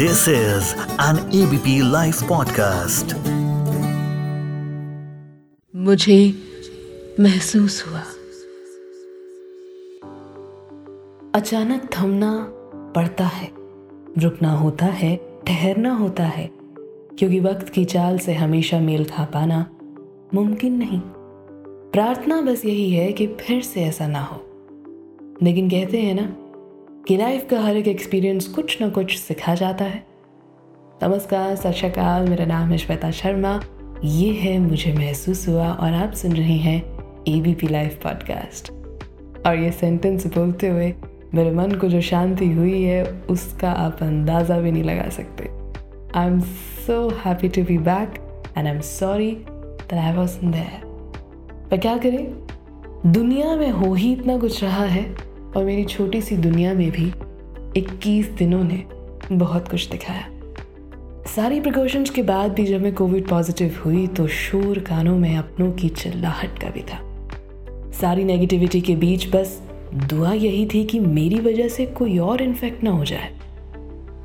This is an ABP Life podcast. मुझे महसूस हुआ। अचानक थमना पड़ता है। रुकना होता है, ठहरना होता है। क्योंकि वक्त की चाल से हमेशा मेल खा पाना मुमकिन नहीं। प्रार्थना बस यही है कि फिर से ऐसा ना हो। लेकिन कहते हैं ना कि लाइफ का हर एक एक्सपीरियंस कुछ ना कुछ सिखा जाता है। नमस्कार, सत श्रीकाल, मेरा नाम है श्वेता शर्मा। ये है मुझे महसूस हुआ और आप सुन रहे हैं A B P life podcast और ये सेंटेंस बोलते हुए मेरे मन को जो शांति हुई है, उसका आप अंदाज़ा भी नहीं लगा सकते। I am so happy to be back and I am sorry that I was there पर क्या करें? दुनिया में हो ही इतना कुछ रहा है। और मेरी छोटी सी दुनिया में भी 21 दिनों ने बहुत कुछ दिखाया। सारी प्रिकॉशंस के बाद भी जब मैं कोविड पॉजिटिव हुई तो शोर कानों में अपनों की चिल्लाहट का भी था। सारी नेगेटिविटी के बीच बस दुआ यही थी कि मेरी वजह से कोई और इन्फेक्ट ना हो जाए।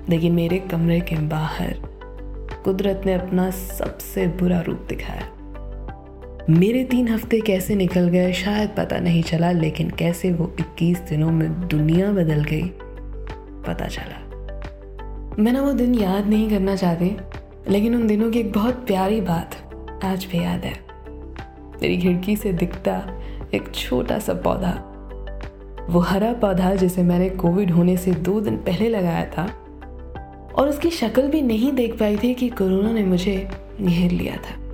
लेकिन मेरे कमरे के बाहर कुदरत ने अपना सबसे बुरा रूप दिखाया। मेरे तीन हफ़्ते कैसे निकल गए शायद पता नहीं चला, लेकिन कैसे वो 21 दिनों में दुनिया बदल गई, पता चला। मैं ना वो दिन याद नहीं करना चाहती, लेकिन उन दिनों की एक बहुत प्यारी बात आज भी याद है। मेरी खिड़की से दिखता एक छोटा सा पौधा, वो हरा पौधा जिसे मैंने कोविड होने से दो दिन पहले लगाया था, और उसकी शक्ल भी नहीं देख पाई थी कि कोरोना ने मुझे घेर लिया था।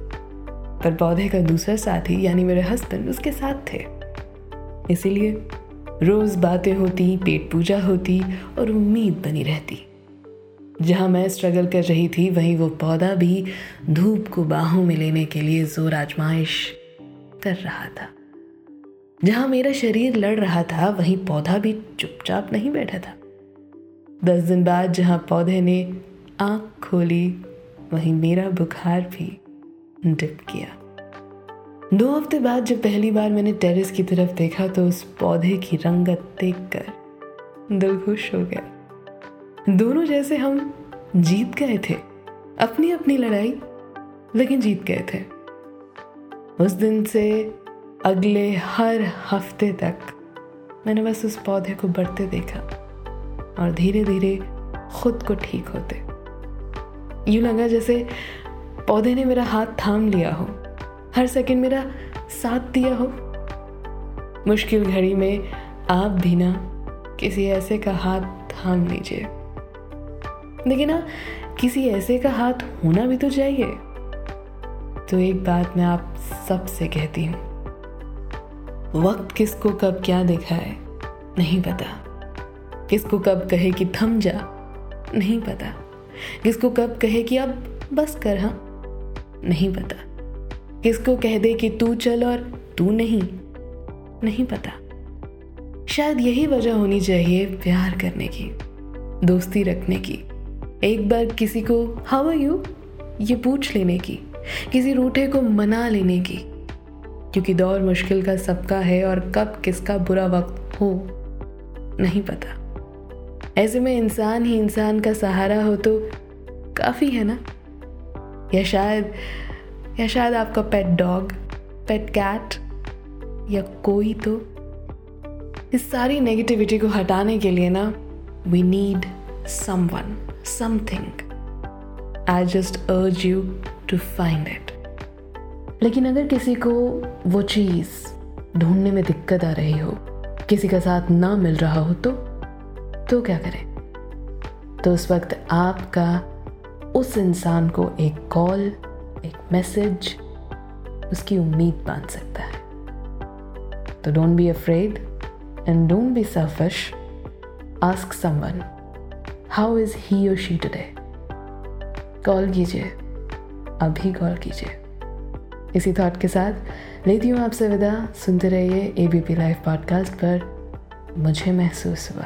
पर पौधे का दूसरा साथी, यानी मेरे हस्बैंड उसके साथ थे। इसीलिए रोज बातें होती, पेट पूजा होती और उम्मीद बनी रहती। जहाँ मैं स्ट्रगल कर रही थी, वहीं वो पौधा भी धूप को बाहों में लेने के लिए ज़ोर आजमाइश कर रहा था। जहाँ मेरा शरीर लड़ रहा था, वहीं पौधा भी चुपचाप नहीं बैठा था। दस दिन बाद जहाँ पौधे ने आँख खोली, वहीं मेरा बुखार भी डिप किया। दो हफ़्ते बाद जब पहली बार मैंने टेरेस की तरफ़ देखा तो उस पौधे की रंगत देखकर दिल खुश हो गया। दोनों जैसे हम जीत गए थे। अपनी अपनी लड़ाई, लेकिन जीत गए थे। उस दिन से अगले हर हफ़्ते तक मैंने बस उस पौधे को बढ़ते देखा और धीरे धीरे खुद को ठीक होते। यूँ लगा जैसे पौधे ने मेरा हाथ थाम लिया हो। हर सेकंड मेरा साथ दिया हो। मुश्किल घड़ी में आप भी ना किसी ऐसे का हाथ थाम लीजिए। लेकिन ना, किसी ऐसे का हाथ होना भी तो चाहिए। तो एक बात मैं आप सबसे कहती हूँ। वक्त किसको कब क्या दिखाए नहीं पता। किसको कब कहे कि थम जा, नहीं पता। किसको कब कहे कि अब बस कर हाँ। नहीं पता। किसको कह दे कि तू चल और तू नहीं? नहीं पता। शायद यही वजह होनी चाहिए प्यार करने की, दोस्ती रखने की। एक बार किसी को हाउ आर यू ये पूछ लेने की, किसी रूठे को मना लेने की। क्योंकि दौर मुश्किल का सबका है और कब किसका बुरा वक्त हो, नहीं पता। ऐसे में इंसान ही इंसान का सहारा हो तो काफ़ी है ना? या शायद या शायद आपका पेट डॉग पेट कैट या कोई तो। इस सारी नेगेटिविटी को हटाने के लिए ना we need someone something I just urge you to find it लेकिन अगर किसी को वो चीज़ ढूँढने में दिक्कत आ रही हो, किसी का साथ ना मिल रहा हो तो तो क्या करें? तो उस वक्त आपका उस इंसान को एक कॉल, एक मैसेज, उसकी उम्मीद बाँध सकता है। तो don't be afraid and don't be selfish ask someone how is he और शी टुडे कॉल कीजिए, अभी कॉल कीजिए। इसी थॉट के साथ लेती हूँ आपसे विदा। सुनते रहिए A B P live podcast पर। मुझे महसूस हुआ।